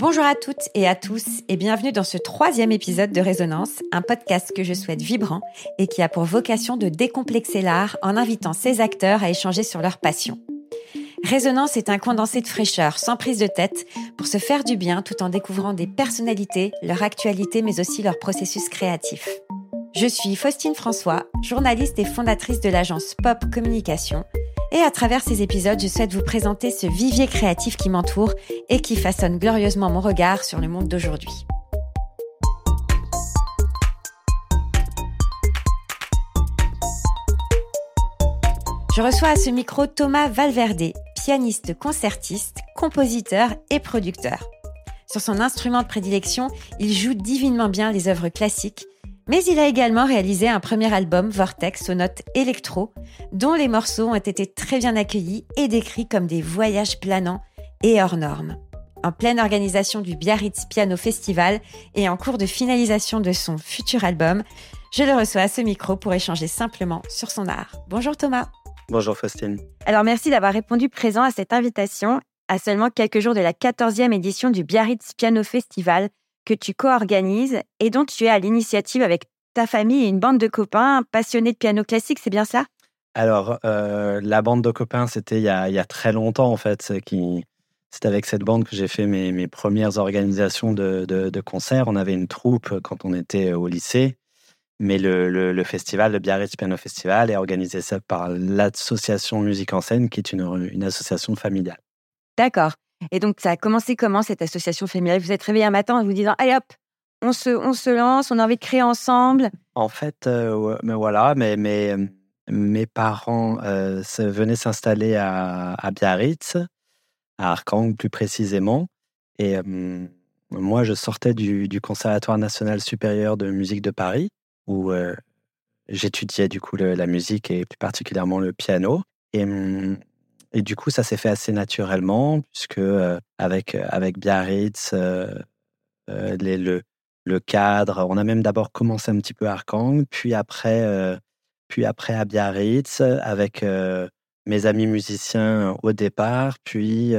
Bonjour à toutes et à tous et bienvenue dans ce troisième épisode de Résonance, un podcast que je souhaite vibrant et qui a pour vocation de décomplexer l'art en invitant ses acteurs à échanger sur leur passion. Résonance est un condensé de fraîcheur, sans prise de tête, pour se faire du bien tout en découvrant des personnalités, leur actualité mais aussi leur processus créatif. Je suis Faustine François, journaliste et fondatrice de l'agence Pop Communication et à travers ces épisodes, je souhaite vous présenter ce vivier créatif qui m'entoure et qui façonne glorieusement mon regard sur le monde d'aujourd'hui. Je reçois à ce micro Thomas Valverde, pianiste concertiste, compositeur et producteur. Sur son instrument de prédilection, il joue divinement bien les œuvres classiques mais il a également réalisé un premier album, Vortex, aux notes électro, dont les morceaux ont été très bien accueillis et décrits comme des voyages planants et hors normes. En pleine organisation du Biarritz Piano Festival et en cours de finalisation de son futur album, je le reçois à ce micro pour échanger simplement sur son art. Bonjour Thomas. Bonjour Faustine. Alors merci d'avoir répondu présent à cette invitation à seulement quelques jours de la 14e édition du Biarritz Piano Festival que tu co-organises et dont tu es à l'initiative avec ta famille et une bande de copains passionnés de piano classique, c'est bien ça? Alors, euh, la bande de copains, c'était il, y a très longtemps en fait. C'est avec cette bande que j'ai fait mes, premières organisations de, concerts. On avait une troupe quand on était au lycée, mais le, festival, le Biarritz Piano Festival, est organisé ça par l'association Musique en scène, qui est une, une association familiale. D'accord. Et donc, ça a commencé comment cette association familiale? Vous êtes réveillé un matin en vous disant Allez hop, on se, on se lance, on a envie de créer ensemble? En fait, euh, mais voilà, mais, mais mes parents euh, venaient s'installer à, Biarritz, à Arkhang plus précisément. Et moi, je sortais du, Conservatoire national supérieur de musique de Paris, où euh, j'étudiais du coup la musique et plus particulièrement le piano. Et et du coup, ça s'est fait assez naturellement, puisque euh, avec, euh, avec Biarritz, euh, le, le cadre, on a même d'abord commencé un petit peu à Arkang, puis après, puis après à Biarritz, avec mes amis musiciens au départ, puis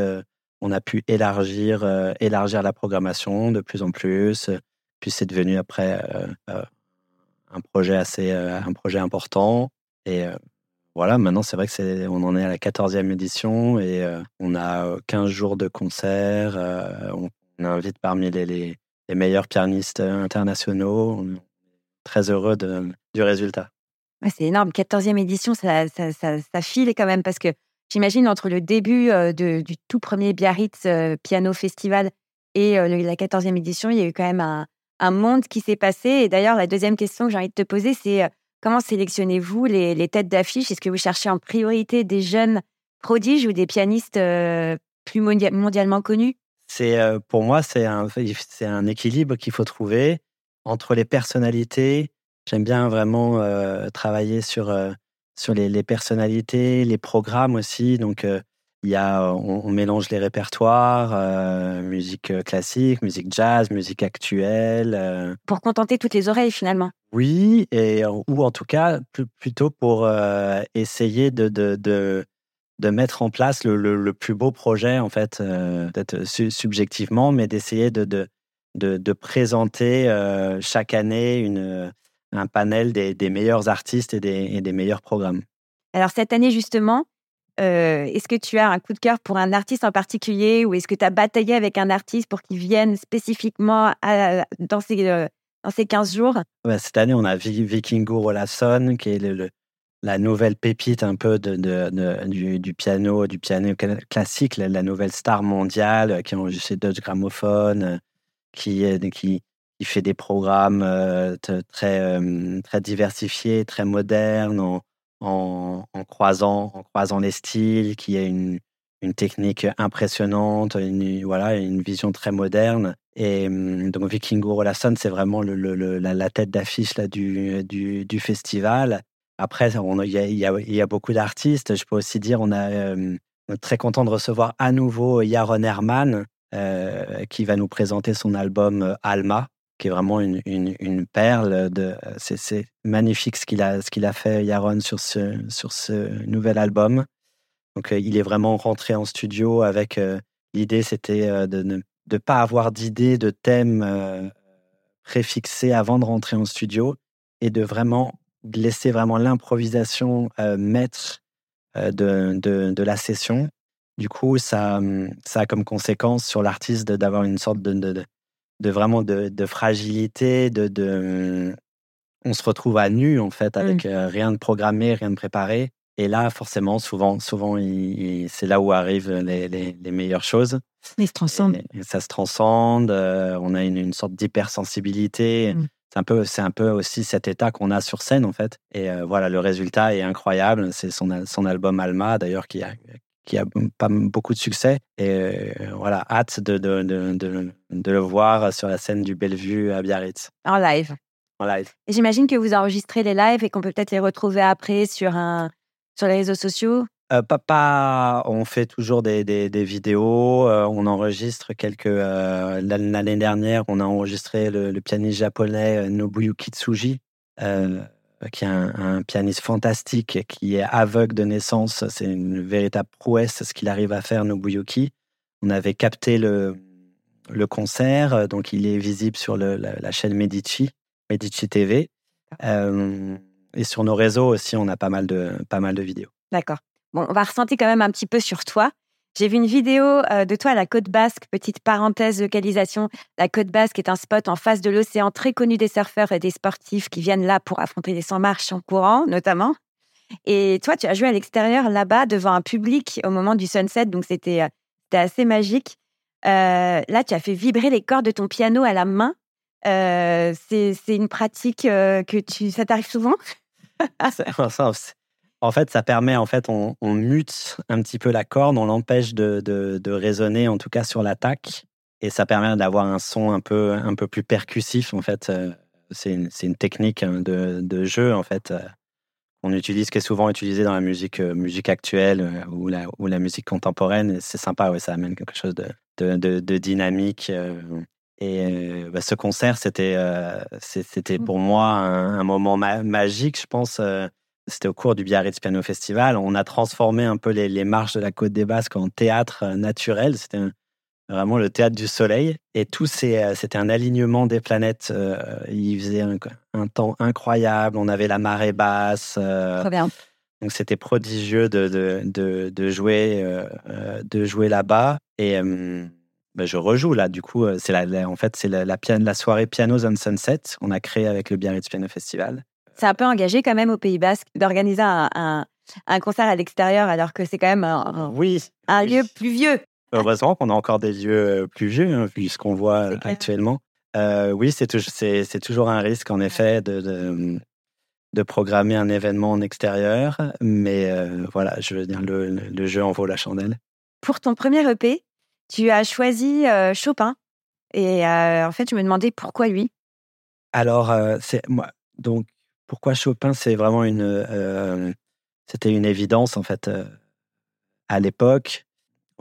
on a pu élargir, élargir la programmation de plus en plus, puis c'est devenu après un projet assez un projet important. Et voilà, maintenant, c'est vrai que c'est, on en est à la 14e édition et euh, on a 15 jours de concerts. Euh, on, invite parmi les, les, meilleurs pianistes internationaux. On est très heureux du résultat. c'est énorme. 14e édition, ça, ça, ça, file quand même parce que j'imagine entre le début euh, du tout premier Biarritz Piano Festival et la 14e édition, il y a eu quand même un, un monde qui s'est passé. Et d'ailleurs, la deuxième question que j'ai envie de te poser, c'est Comment sélectionnez-vous les, têtes d'affiche? Est-ce que vous cherchez en priorité des jeunes prodiges ou des pianistes euh, plus mondialement connus? C'est euh, pour moi c'est un équilibre qu'il faut trouver entre les personnalités. J'aime bien vraiment euh, travailler sur sur les, les, personnalités, les programmes aussi. Donc il y a, on, mélange les répertoires, euh, musique euh, classique, musique jazz, musique actuelle. Euh. Pour contenter toutes les oreilles finalement. Oui, et, ou en tout cas plutôt pour essayer de, de, de, de, mettre en place le, le, plus beau projet, en fait, peut-être subjectivement, mais d'essayer de, de, de, présenter chaque année une, un panel des, des meilleurs artistes et des, et des meilleurs programmes. Alors cette année justement, euh, est-ce que tu as un coup de cœur pour un artiste en particulier ou est-ce que tu as bataillé avec un artiste pour qu'il vienne spécifiquement dans, ces, euh, dans ces 15 jours? Cette année, on a Vikingo Rolason, qui est la nouvelle pépite un peu du, piano, du piano classique, la, nouvelle star mondiale qui a enregistré Dutch Gramophone, qui, qui, fait des programmes euh, très, très diversifiés, très modernes en, croisant, en croisant les styles, qui a une, technique impressionnante, une, voilà, une vision très moderne. Et hum, donc Vikingo Rolason, c'est vraiment la, tête d'affiche là, du, du, festival. Après, il y a, y, y a, beaucoup d'artistes. Je peux aussi dire, on, est très content de recevoir à nouveau Yaron Herman, euh, qui va nous présenter son album euh, Alma, qui est vraiment une, une, perle. De, c'est, magnifique ce qu'il a, ce a fait, Yaron, sur ce, sur ce nouvel album. Donc, euh, il est vraiment rentré en studio avec euh, l'idée, c'était euh, de, de pas avoir d'idée de thème préfixé avant de rentrer en studio et de vraiment laisser vraiment l'improvisation maître de, de, de, la session. Du coup, ça, ça a comme conséquence sur l'artiste d'avoir une sorte de, de, vraiment de, fragilité, de, de, on se retrouve à nu en fait, avec mmh. rien de programmé, rien de préparé. Et là, forcément, souvent, souvent, c'est là où arrivent les, les, meilleures choses. Se ça se transcende. on a une, sorte d'hypersensibilité. Mmh. C'est un peu, c'est un peu aussi cet état qu'on a sur scène en fait. Et voilà, le résultat est incroyable. C'est son, son album Alma d'ailleurs qui a, qui a pas beaucoup de succès. Et voilà, hâte de, de, de, de, le voir sur la scène du Bellevue à Biarritz. En live. En live. Et j'imagine que vous enregistrez les lives et qu'on peut peut-être les retrouver après sur un, sur les réseaux sociaux? Euh, Papa, on fait toujours des, des, vidéos. Euh, on enregistre quelques. Euh, l'année dernière, on a enregistré le, pianiste japonais Nobuyuki Tsuji, qui est un, pianiste fantastique, qui est aveugle de naissance. C'est une véritable prouesse ce qu'il arrive à faire, Nobuyuki. On avait capté le, le concert, donc il est visible sur la, chaîne Medici, Medici TV. Et sur nos réseaux aussi, on a pas mal de, pas mal de vidéos. D'accord. Bon, on va ressentir quand même un petit peu sur toi. J'ai vu une vidéo euh, de toi à la Côte Basque, petite parenthèse localisation. La Côte Basque est un spot en face de l'océan très connu des surfeurs et des sportifs qui viennent là pour affronter les 100 marches en courant, notamment. Et toi, tu as joué à l'extérieur là-bas devant un public au moment du sunset, donc c'était euh, assez magique. Euh, là, tu as fait vibrer les cordes de ton piano à la main. c'est une pratique que tu, ça t'arrive souvent? en fait, ça permet, en fait, on, mute un petit peu la corde, on l'empêche de, de, résonner, en tout cas sur l'attaque, et ça permet d'avoir un son un peu, un peu plus percussif. En fait, euh, c'est une, une, technique hein, de, de, jeu, en fait, qu'on euh, utilise, qui est souvent utilisée dans la musique, euh, musique actuelle ou la, ou la musique contemporaine. C'est sympa, ouais, ça amène quelque chose de, de dynamique. Et bah, ce concert, c'était c'était mmh. pour moi un, moment magique, je pense. C'était au cours du Biarritz Piano Festival. On a transformé un peu les, marches de la Côte des Basques en théâtre naturel. C'était vraiment le théâtre du soleil. Et tout, c'était un alignement des planètes. il faisait un, temps incroyable. On avait la marée basse. bien. Donc c'était prodigieux de, de, de, de jouer, de jouer là-bas. Et bah, je rejoue là. Du coup, euh, c'est la, en fait c'est la, la, la, soirée Pianos on Sunset. On a créé avec le Biarritz Piano Festival. C'est un peu engagé quand même au Pays Basque d'organiser un, un, concert à l'extérieur alors que c'est quand même un, oui, lieu plus vieux. Heureusement qu'on a encore des lieux euh, plus vieux, hein, vu ce qu'on voit actuellement. Euh, oui, c'est, c'est, toujours un risque, en effet, de, de, de, programmer un événement en extérieur. Mais voilà, je veux dire, le, le, jeu en vaut la chandelle. Pour ton premier EP, tu as choisi Chopin. Et en fait, je me demandais pourquoi lui? Alors, c'est moi. Donc, pourquoi Chopin C'est vraiment une. C'était une évidence en fait à l'époque.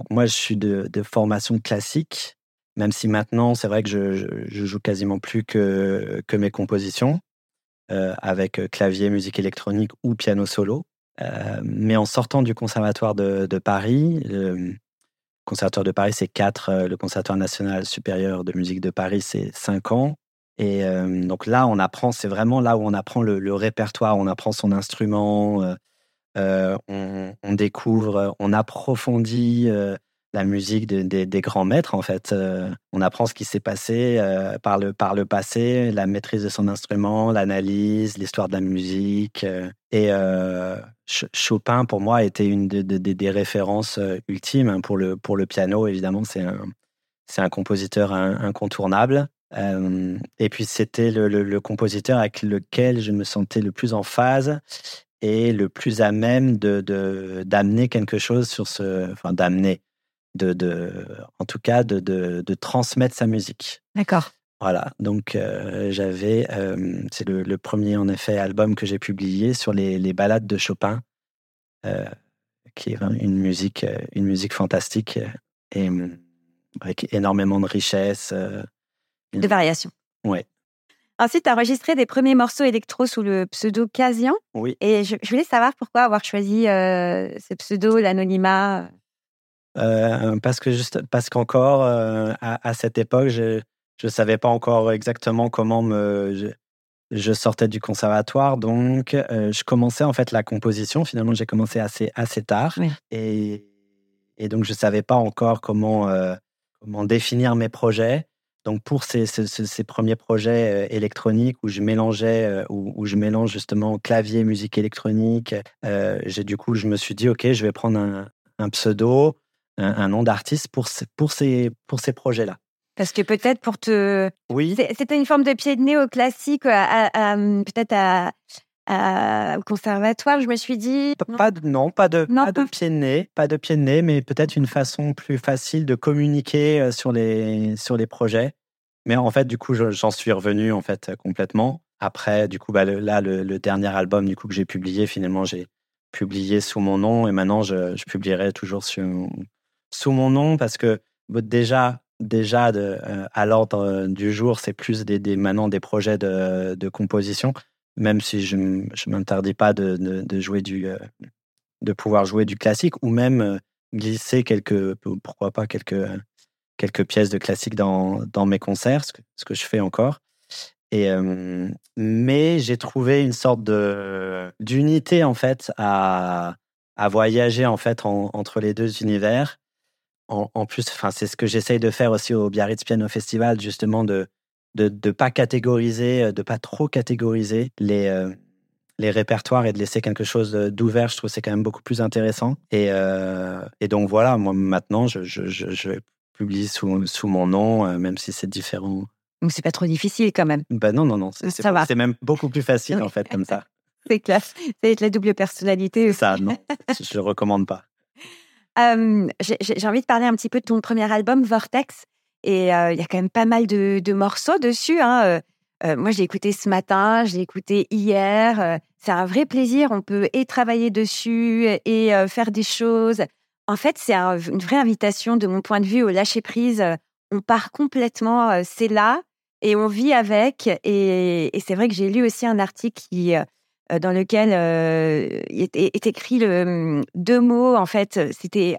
Moi, je suis de, formation classique, même si maintenant, c'est vrai que je, je, joue quasiment plus que, que mes compositions, avec clavier, musique électronique ou piano solo. mais en sortant du conservatoire de, de Paris, Conservatoire de Paris, c'est 4. Euh, le Conservatoire national supérieur de musique de Paris, c'est 5 ans. Et euh, donc là, on apprend, c'est vraiment là où on apprend le, répertoire, on apprend son instrument, euh, on, découvre, on approfondit la musique des grands maîtres, en fait. on apprend ce qui s'est passé par, le, passé, la maîtrise de son instrument, l'analyse, l'histoire de la musique. et Chopin, pour moi, était une des références euh, ultimes hein, pour le, piano. Évidemment, c'est un compositeur incontournable. Euh, et puis, c'était le, compositeur avec lequel je me sentais le plus en phase et le plus à même de, d'amener quelque chose sur ce. Enfin, d'amener. De, de, en tout cas, de, de, transmettre sa musique. D'accord. Voilà, donc euh, j'avais, euh, c'est le, premier en effet album que j'ai publié sur les, les ballades de Chopin, euh, qui est une musique, une musique fantastique et avec énormément de richesse. De variation. Ouais. Ensuite, tu as enregistré des premiers morceaux électro sous le pseudo Casian. Oui. Et je, voulais savoir pourquoi avoir choisi ce pseudo, l'anonymat. parce que juste parce qu'encore à, cette époque, je je savais pas encore exactement comment me je, sortais du conservatoire, donc je commençais en fait la composition. Finalement, j'ai commencé assez assez tard et et donc je savais pas encore comment comment définir mes projets. Donc pour ces, ces, premiers projets euh, électroniques où je mélangeais, euh, où, je mélange justement clavier, musique électronique, euh, j'ai du coup je me suis dit ok je vais prendre un, pseudo, un, nom d'artiste pour, pour ces, pour ces projets-là. Parce que peut-être pour te. Oui. C'était une forme de pied de nez au classique, peut-être à, au conservatoire, je me suis dit. Non, pas de, non, pas de, pas de pied de nez, pas de pied de nez, mais peut-être une façon plus facile de communiquer euh, sur les, sur les projets. Mais en fait, du coup, j'en suis revenu en fait complètement. Après, du coup, bah, là, le, dernier album du coup que j'ai publié, finalement, j'ai publié sous mon nom et maintenant, je, je publierai toujours sous mon nom parce que déjà, déjà de, euh, à l'ordre du jour, c'est plus des, des, maintenant des projets de, de composition même si je ne m'interdis pas de, de, jouer du, euh, de pouvoir jouer du classique ou même euh, glisser quelques, pourquoi pas quelques, quelques pièces de classique dans, dans mes concerts, ce que, ce que, je fais encore. Et, euh, mais j'ai trouvé une sorte de, d'unité en fait à, à voyager en fait entre les deux univers. En, en plus, enfin, c'est ce que j'essaye de faire aussi au Biarritz Piano Festival, justement de, de ne pas catégoriser, euh, de pas trop catégoriser les, euh, les répertoires et de laisser quelque chose d'ouvert. Je trouve que c'est quand même beaucoup plus intéressant. Et, euh, et donc voilà, moi maintenant, je, je, je, publie sous, sous mon nom, même si c'est différent. Donc c'est pas trop difficile quand même. Ben non, non, non. C'est même beaucoup plus facile en fait comme ça. c'est clair. C'est la double personnalité. Ça, non. je ne recommande pas. J'ai envie de parler un petit peu de ton premier album, Vortex. Et il y a quand même pas mal de, morceaux dessus. Hein. moi, je l'ai écouté ce matin, je l'ai écouté hier. c'est un vrai plaisir. On peut et travailler dessus et faire des choses. En fait, c'est une vraie invitation de mon point de vue au lâcher prise. On part complètement, c'est là et on vit avec. Et, c'est vrai que j'ai lu aussi un article dans lequel il est, écrit mmh, deux mots. En fait, c'était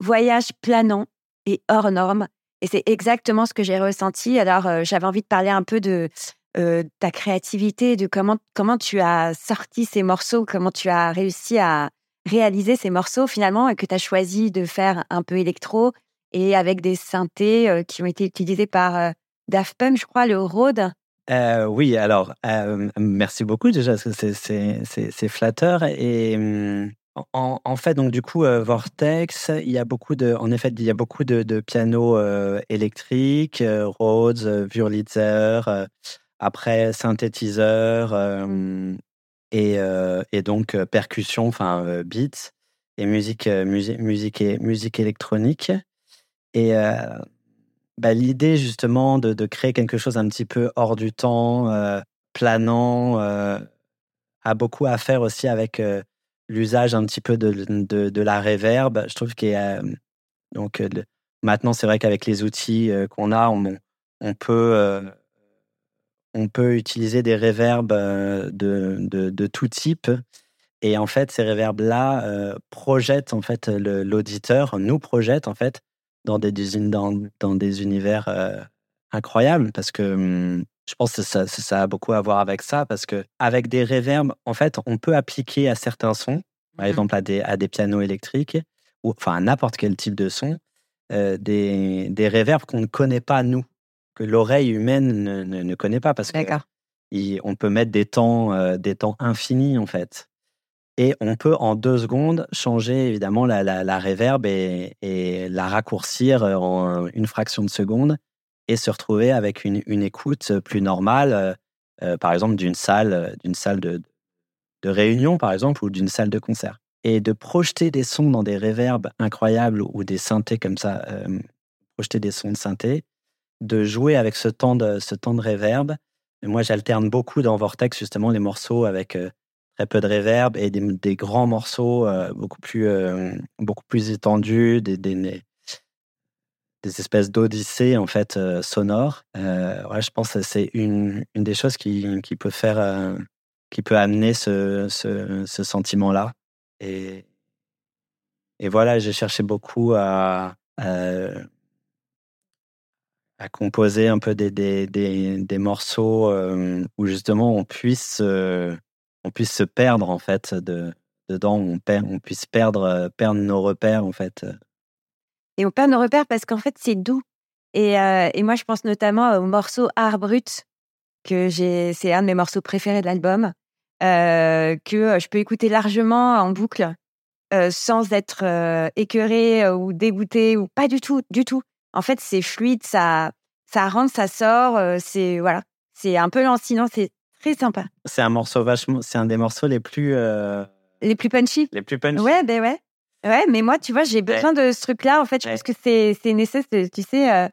voyage planant et hors norme. Et c'est exactement ce que j'ai ressenti. Alors, euh, j'avais envie de parler un peu de euh, ta créativité, de comment, comment tu as sorti ces morceaux, comment tu as réussi à réaliser ces morceaux finalement et que tu as choisi de faire un peu électro et avec des synthés euh, qui ont été utilisés par Daft Punk, je crois, le Rode. oui, alors, merci beaucoup déjà, c'est flatteur. Et en, fait, donc du coup, euh, Vortex, il y a beaucoup de, en effet, il y a beaucoup de, pianos euh, électriques, euh, Rhodes, Wurlitzer, après synthétiseur et, et, donc percussion, enfin beats et musique, musique, musique, musique électronique. Et bah, l'idée justement de, créer quelque chose un petit peu hors du temps, planant, a beaucoup à faire aussi avec l'usage un petit peu de, de, la réverb. Je trouve que euh, maintenant c'est vrai qu'avec les outils euh, qu'on a, on, on peut euh, on peut utiliser des réverbes de, de, tout type. Et en fait, ces réverbes-là projettent en fait l'auditeur, nous projettent en fait dans des, dans, dans des univers incroyables parce que hum, je pense que ça, ça, a beaucoup à voir avec ça parce que avec des réverbes, en fait, on peut appliquer à certains sons, par mmh exemple à des, à des pianos électriques, ou enfin à n'importe quel type de son, euh, des, des réverbes qu'on ne connaît pas nous, que l'oreille humaine ne, ne, connaît pas parce qu'on peut mettre des temps, euh, des temps infinis en fait. Et on peut en deux secondes changer évidemment la, la, la réverb et, et la raccourcir en une fraction de seconde et se retrouver avec une, une écoute plus normale, par exemple d'une salle, d'une salle de, de, réunion, par exemple, ou d'une salle de concert. Et de projeter des sons dans des réverbes incroyables ou des synthés comme ça, projeter des sons de synthé, de jouer avec ce temps de, ce temps de réverb. moi, j'alterne beaucoup dans Vortex, justement, les morceaux avec très peu de réverb et des, des grands morceaux beaucoup, plus, beaucoup plus étendus, des, des, des espèces d'odyssées en fait euh, sonores. Euh, ouais, je pense que c'est une, une, des choses qui, qui peut faire, euh, qui peut amener ce, ce, ce sentiment-là. Et, et voilà, j'ai cherché beaucoup à, à composer un peu des, des, des, des morceaux euh, où justement on puisse, euh, on puisse se perdre en fait de, dedans, on, perd, on puisse perdre, euh, perdre nos repères en fait. Et on perd nos repères parce qu'en fait c'est doux. Et, et, moi je pense notamment au morceau Art Brut, que c'est un de mes morceaux préférés de l'album, que je peux écouter largement en boucle sans être écœuré ou dégoûté ou pas du tout, du tout. En fait, c'est fluide, ça, ça rentre, ça sort. Euh, c'est voilà, c'est un peu lancinant, c'est très sympa. C'est un morceau vachement, c'est un des morceaux les plus euh, les plus punchy. Les plus punchy. Ouais, ben ouais, ouais. Mais moi, tu vois, j'ai besoin de ce truc-là. En fait, je pense que c'est nécessaire. Tu sais, euh,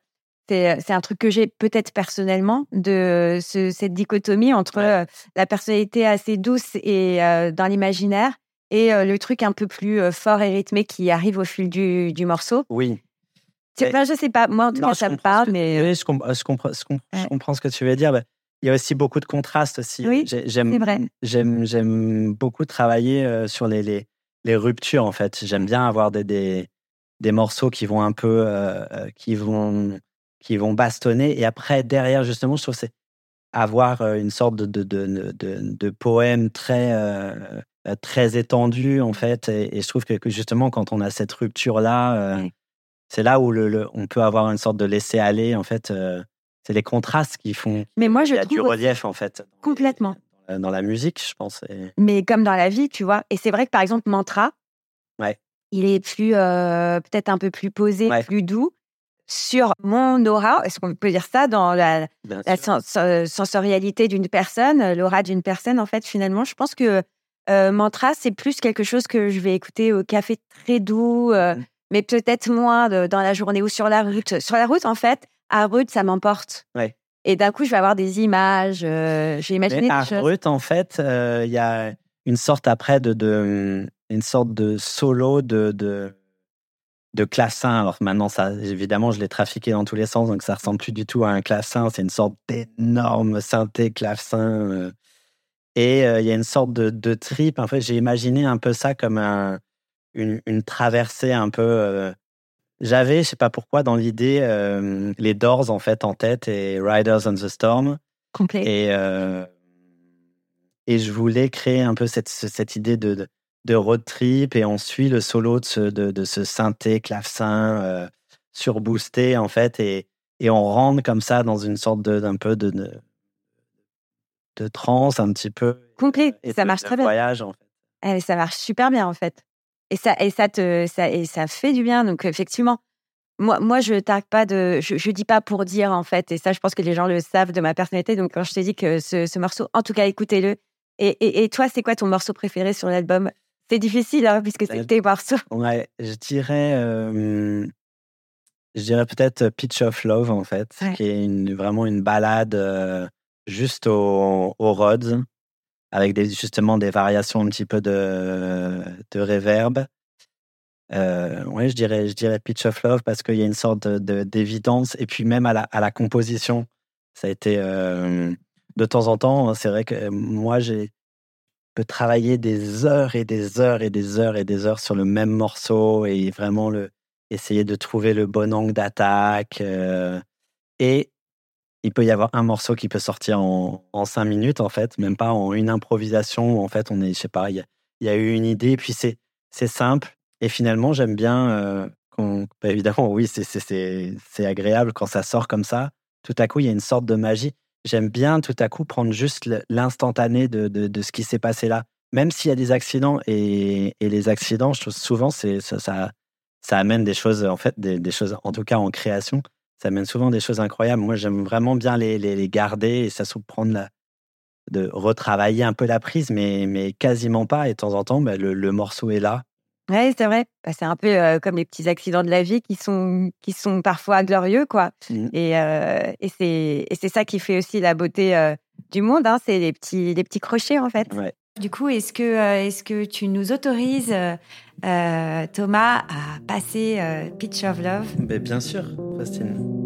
c'est un truc que j'ai peut-être personnellement de cette dichotomie entre la personnalité assez douce et dans l'imaginaire et le truc un peu plus fort et rythmé qui arrive au fil du, du morceau. Oui. Je je sais pas. Moi, en tout cas, ça me parle, mais. Oui, je, comprends, je, comprends, je, comprends, ce que tu veux dire. il y a aussi beaucoup de contrastes aussi. Oui, c'est vrai. J'aime beaucoup travailler euh, sur les, les, les, ruptures, en fait. J'aime bien avoir des, des, des, morceaux qui vont un peu. Euh, euh, qui, vont, qui vont bastonner. Et après, derrière, justement, je trouve c'est avoir une sorte de, de, de, poème très. très étendu en fait et, je trouve que, justement quand on a cette rupture là c'est là où le, on peut avoir une sorte de laisser aller en fait euh, c'est les contrastes qui font mais moi je du relief en fait complètement dans la, musique je pense mais comme dans la vie tu vois et c'est vrai que par exemple mantra ouais il est plus euh, peut-être un peu plus posé plus doux sur mon aura est-ce qu'on peut dire ça dans la, la sensorialité d'une personne l'aura d'une personne en fait finalement? Je pense que euh, mantra c'est plus quelque chose que je vais écouter au café très doux mmh mais peut-être moins dans la journée ou sur la route. Sur la route, en fait, à route, ça m'emporte. Ouais. Et d'un coup, je vais avoir des images. Euh, j'ai imaginé à route, en fait, euh, il y a une sorte après de, de une sorte de solo de, de de classin. Alors maintenant, ça, évidemment, je l'ai trafiqué dans tous les sens, donc ça ressemble plus du tout à un classin. C'est une sorte d'énorme synthé clavecin. Euh. et il y a une sorte de, de trip. En fait, j'ai imaginé un peu ça comme un, une, traversée un peu. Euh, j'avais, je sais pas pourquoi, dans l'idée, euh, les Doors en fait en tête et Riders on the Storm. Complet. Et, euh, et je voulais créer un peu cette, cette idée de, de, road trip et on suit le solo de ce, de, de ce synthé clavecin surboosté en fait et, et on rentre comme ça dans une sorte d'un peu de, de, de trance un petit peu. Complet, ça marche très bien. Voyage en fait. Eh, ça marche super bien en fait et ça et ça te ça et ça fait du bien. Donc effectivement, moi moi je targue pas de je, je dis pas pour dire en fait et ça je pense que les gens le savent de ma personnalité. Donc quand je t'ai dit que ce, ce, morceau, en tout cas écoutez-le. Et, et, et, toi, c'est quoi ton morceau préféré sur l'album? C'est difficile hein, puisque c'est tes morceaux. Ouais, je dirais. Euh, je dirais peut-être Pitch of Love, en fait, qui est une, vraiment une balade euh, juste au, au Rhodes avec justement des variations un petit peu de, de reverb. Euh, oui, je dirais, je dirais Pitch of Love parce qu'il y a une sorte d'évidence. Et puis même à la, à la, composition, ça a été euh, de temps en temps. C'est vrai que moi, j'ai peux travailler des heures et des heures et des heures et des heures sur le même morceau et vraiment le, essayer de trouver le bon angle d'attaque. Euh, et il peut y avoir un morceau qui peut sortir en, cinq minutes, en fait, même pas en une improvisation en fait, on est, je sais pas, il y, a eu une idée, puis c'est, simple. Et finalement, j'aime bien, euh, bah, évidemment, oui, c'est, c'est, c'est agréable quand ça sort comme ça. Tout à coup, il y a une sorte de magie. J'aime bien tout à coup prendre juste l'instantané de, ce qui s'est passé là. Même s'il y a des accidents, et, les accidents, je trouve souvent, ça, amène des choses, en fait, des choses, en tout cas en création, ça amène souvent des choses incroyables. Moi, j'aime vraiment bien les, les, garder et ça se prendre la, de retravailler un peu la prise, mais, mais quasiment pas. Et de temps en temps, bah, le, morceau est là. Oui, c'est vrai. Bah, c'est un peu euh, comme les petits accidents de la vie qui sont, qui sont parfois glorieux. quoi. Mmh. Et, euh, et c'est ça qui fait aussi la beauté euh, du monde. Hein. c'est les petits, les petits crochets, en fait. Du coup, est-ce que, euh, est que tu nous autorises, euh, Thomas, à passer euh, Pitch of Love? Bien sûr, Christine.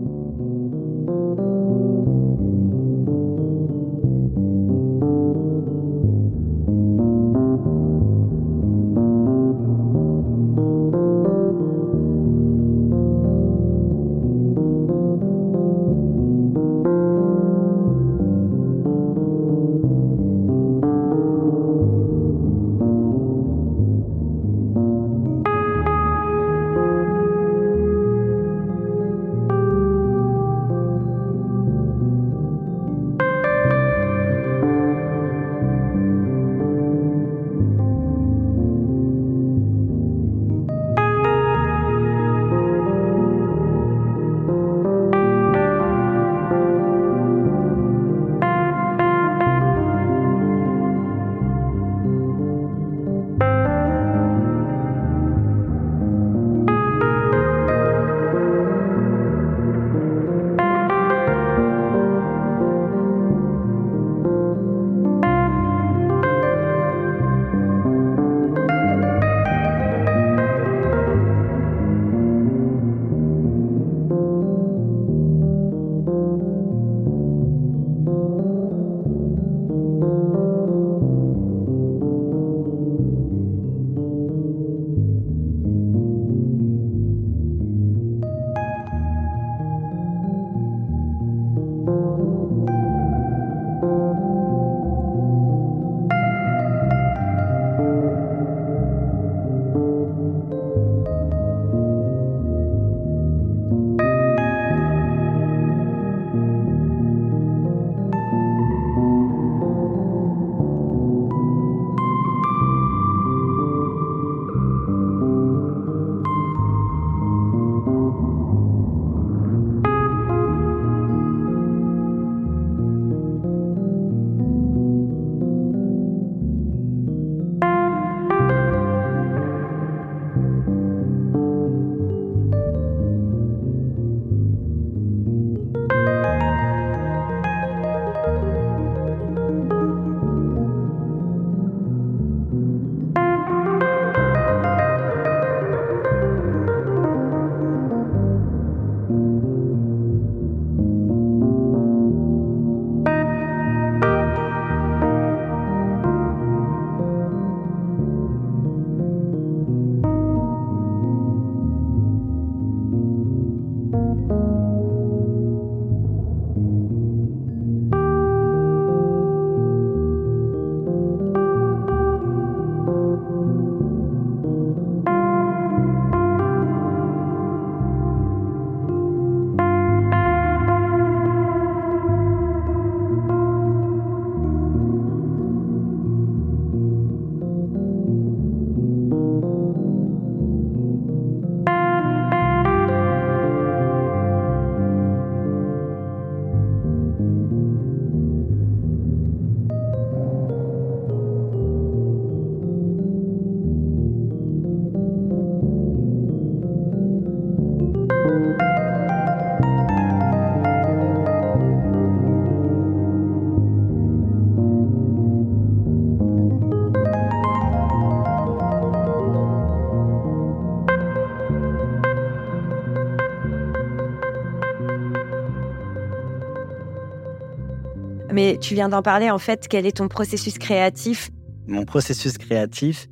Mais tu viens d'en parler en fait. Quel est ton processus créatif? Mon processus créatif,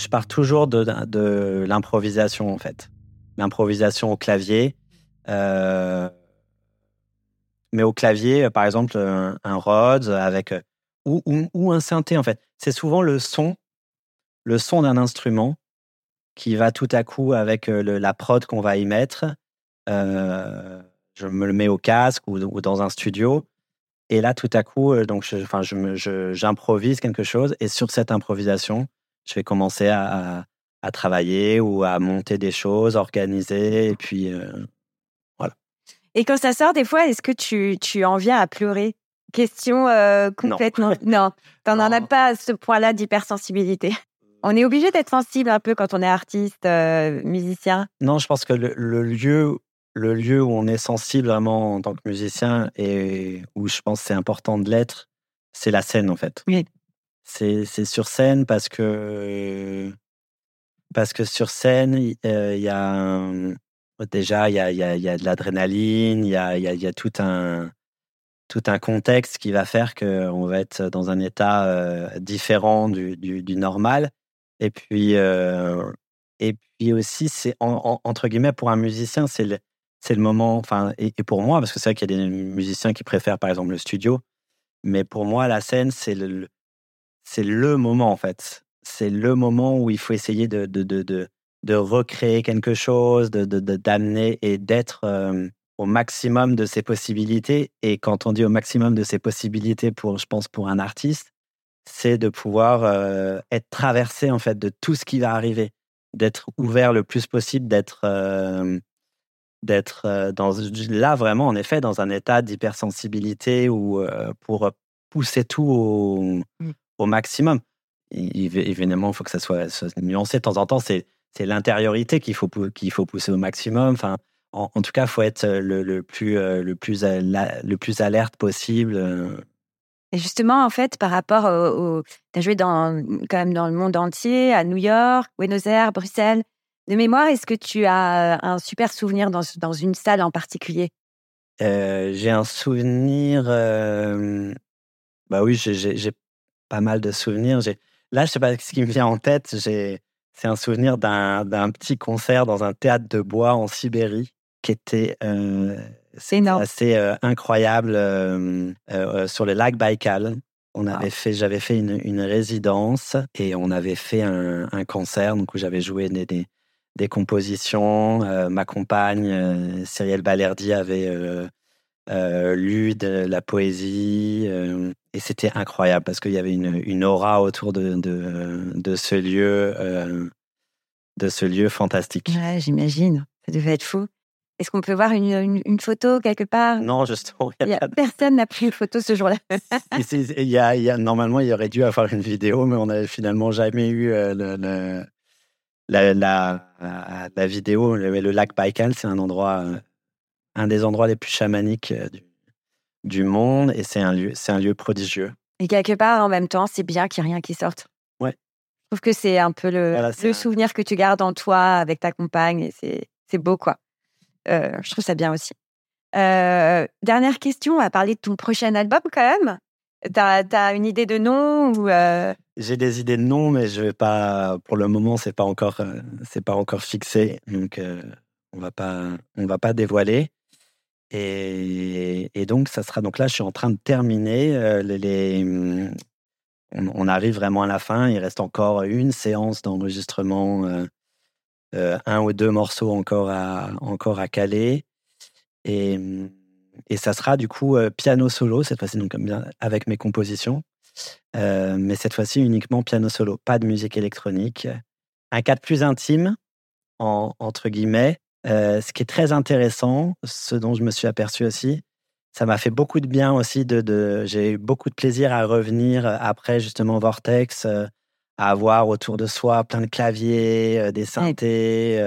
je pars toujours de, l'improvisation en fait. L'improvisation au clavier. Euh, mais au clavier, par exemple, un, Rhodes avec ou, ou, un synthé en fait. C'est souvent le son, le son d'un instrument qui va tout à coup avec la prod qu'on va y mettre. je me le mets au casque ou, dans un studio. Et là, tout à coup, donc, je, j'improvise quelque chose. Et sur cette improvisation, je vais commencer à, à, travailler ou à monter des choses, organiser. Et puis, voilà. Et quand ça sort, des fois, est-ce que tu, tu en viens à pleurer? Question euh, complètement. Non, tu n'en as pas à ce point-là d'hypersensibilité. On est obligé d'être sensible un peu quand on est artiste, euh, musicien. Non, je pense que le, lieu, le lieu où on est sensible vraiment en tant que musicien et où je pense c'est important de l'être, c'est la scène en fait. Oui. C'est sur scène parce que parce que sur scène il y a déjà il y a, y, a, y a, de l'adrénaline, il y a, y a tout un tout un contexte qui va faire qu'on va être dans un état euh, différent du, du, normal. Et puis, euh, et puis aussi, c'est entre guillemets pour un musicien, c'est c'est le moment, enfin, et, pour moi, parce que c'est vrai qu'il y a des musiciens qui préfèrent par exemple le studio, mais pour moi, la scène, c'est le, le moment en fait. C'est le moment où il faut essayer de, de, de, de, de recréer quelque chose, de, d'amener et d'être. Euh, au maximum de ses possibilités. Et quand on dit au maximum de ses possibilités, pour, je pense, pour un artiste, c'est de pouvoir euh, être traversé en fait de tout ce qui va arriver, d'être ouvert le plus possible, d'être euh, d'être euh, dans là vraiment en effet dans un état d'hypersensibilité ou pour pousser tout au, mmh. au maximum. évidemment, il faut que ça soit, soit, nuancé de temps en temps. C'est c'est l'intériorité qu'il faut qu'il faut pousser au maximum. Enfin, en, tout cas, il faut être le, plus, le, plus, le plus alerte possible. Et justement, en fait, par rapport au, tu as joué dans, quand même dans le monde entier, à New York, Buenos Aires, Bruxelles. De mémoire, est-ce que tu as un super souvenir dans, dans une salle en particulier? J'ai un souvenir. bah oui, j'ai pas mal de souvenirs. Là, je sais pas ce qui me vient en tête. C'est un souvenir d'un petit concert dans un théâtre de bois en Sibérie qui était euh, assez euh, incroyable euh, sur le lac Baïkal. On avait fait, j'avais fait une, résidence et on avait fait un, concert donc où j'avais joué des, des, compositions. ma compagne, Cyrielle Balerdi, avait lu de la poésie et c'était incroyable parce qu'il y avait une, une, aura autour de, de, de ce lieu, de ce lieu fantastique. Ouais, j'imagine. Ça devait être fou. Est-ce qu'on peut voir une, une, photo quelque part? Non, justement. Y a Personne n'a pris une photo ce jour-là. y a, normalement, il aurait dû avoir une vidéo, mais on n'avait finalement jamais eu euh, le, la, la, la, vidéo. Le, le lac Baïkal, c'est un endroit, euh, un des endroits les plus chamaniques euh, du, du monde, et c'est un lieu, c'est un lieu prodigieux. Et quelque part, en même temps, c'est bien qu'il n'y ait rien qui sorte. Ouais. Je trouve que c'est un peu le, le souvenir que tu gardes en toi avec ta compagne, et c'est beau, quoi. Euh, je trouve ça bien aussi. Euh, dernière question, on va parler de ton prochain album quand même. T'as as une idée de nom ou euh? J'ai des idées de nom, mais je vais pas. Pour le moment, c'est pas encore, c'est pas encore fixé, donc on va pas, on va pas dévoiler. Et, et, donc, ça sera. Donc là, je suis en train de terminer les. Hum, on, on, arrive vraiment à la fin. Il reste encore une séance d'enregistrement euh, un ou deux morceaux encore à, encore à caler. Et, et ça sera du coup euh, piano solo, cette fois-ci, donc avec mes compositions. Euh, mais cette fois-ci uniquement piano solo, pas de musique électronique. Un cadre plus intime, en, entre guillemets. ce qui est très intéressant, ce dont je me suis aperçu aussi, ça m'a fait beaucoup de bien aussi. De, de j'ai eu beaucoup de plaisir à revenir après justement Vortex, à avoir autour de soi plein de claviers, euh, des synthés,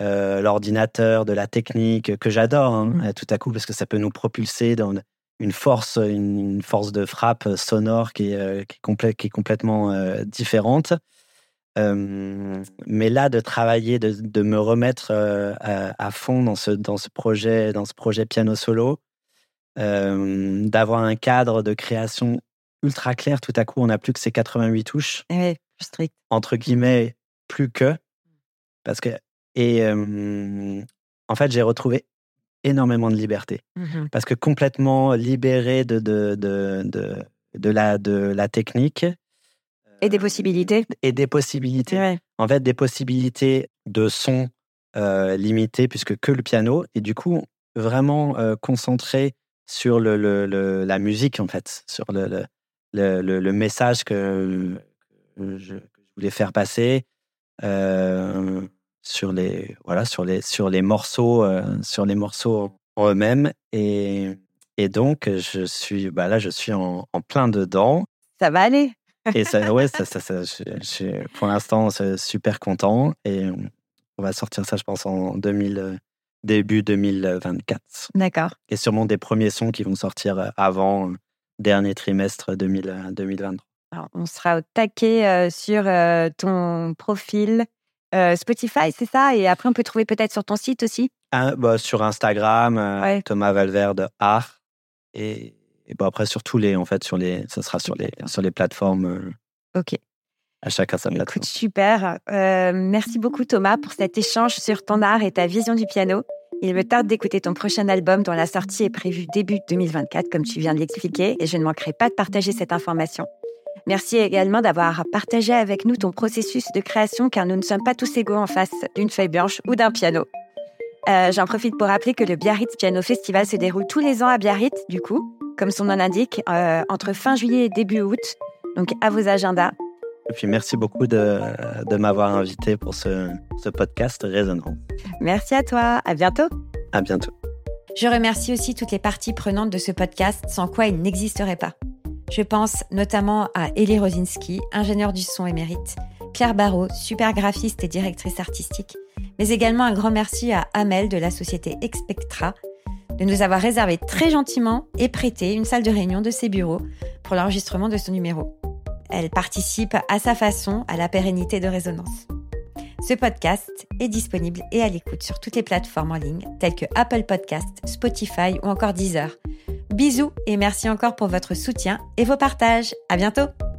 euh, euh, l'ordinateur, de la technique que j'adore hein, mmh. tout à coup parce que ça peut nous propulser dans une force, une, force de frappe sonore qui est, qui est, qui est complètement différente. mais là, de travailler, de, de me remettre à, fond dans ce, dans ce projet, dans ce projet piano solo, d'avoir un cadre de création ultra clair. Tout à coup, on n'a plus que ces 88 touches. Oui, plus strict. Entre guillemets, plus que. Parce que. Et en fait, j'ai retrouvé énormément de liberté. Mmh Parce que complètement libéré de, de, de, de, de la, de la technique. Et des possibilités. Et des possibilités. En fait, des possibilités de son euh, limitées, puisque que le piano. Et du coup, vraiment euh, concentré sur le, le, la musique, en fait, sur le, le, le message que, je, voulais faire passer. Euh, sur les voilà sur les sur les morceaux euh, sur les morceaux eux-mêmes et et donc je suis bah là je suis en, en plein dedans. Ça va aller. Et ça ouais ça, ça, ça je, je, pour l'instant super content et on va sortir ça je pense en 2000 début 2024 d'accord. Et sûrement des premiers sons qui vont sortir avant dernier trimestre 2000, 2023 Alors, on sera au taquet euh, sur euh, ton profil euh, Spotify, c'est ça? Et après, on peut trouver peut-être sur ton site aussi? Ah, bah, Sur Instagram, euh, Thomas Valverde Art. Et, et bah, après, sur tous les, en fait, sur les, ça sera sur les, sur les plateformes. Euh, ok. À chacun sa plateforme. super. merci beaucoup, Thomas, pour cet échange sur ton art et ta vision du piano. Il me tarde d'écouter ton prochain album dont la sortie est prévue début 2024, comme tu viens de l'expliquer, et je ne manquerai pas de partager cette information. Merci également d'avoir partagé avec nous ton processus de création car nous ne sommes pas tous égaux en face d'une feuille blanche ou d'un piano. Euh, j'en profite pour rappeler que le Biarritz Piano Festival se déroule tous les ans à Biarritz, du coup, comme son nom l'indique, euh, entre fin juillet et début août. Donc à vos agendas. Et puis merci beaucoup de, de m'avoir invité pour ce, ce podcast résonnant. Merci à toi. À bientôt. À bientôt. Je remercie aussi toutes les parties prenantes de ce podcast sans quoi il n'existerait pas. Je pense notamment à Elie Rosinski, ingénieure du son émérite, Claire Barrault, super graphiste et directrice artistique, mais également un grand merci à Amel de la société Expectra de nous avoir réservé très gentiment et prêté une salle de réunion de ses bureaux pour l'enregistrement de son numéro. Elle participe à sa façon à la pérennité de Résonance. Ce podcast est disponible et à l'écoute sur toutes les plateformes en ligne telles que Apple Podcast, Spotify ou encore Deezer. Bisous et merci encore pour votre soutien et vos partages. À bientôt!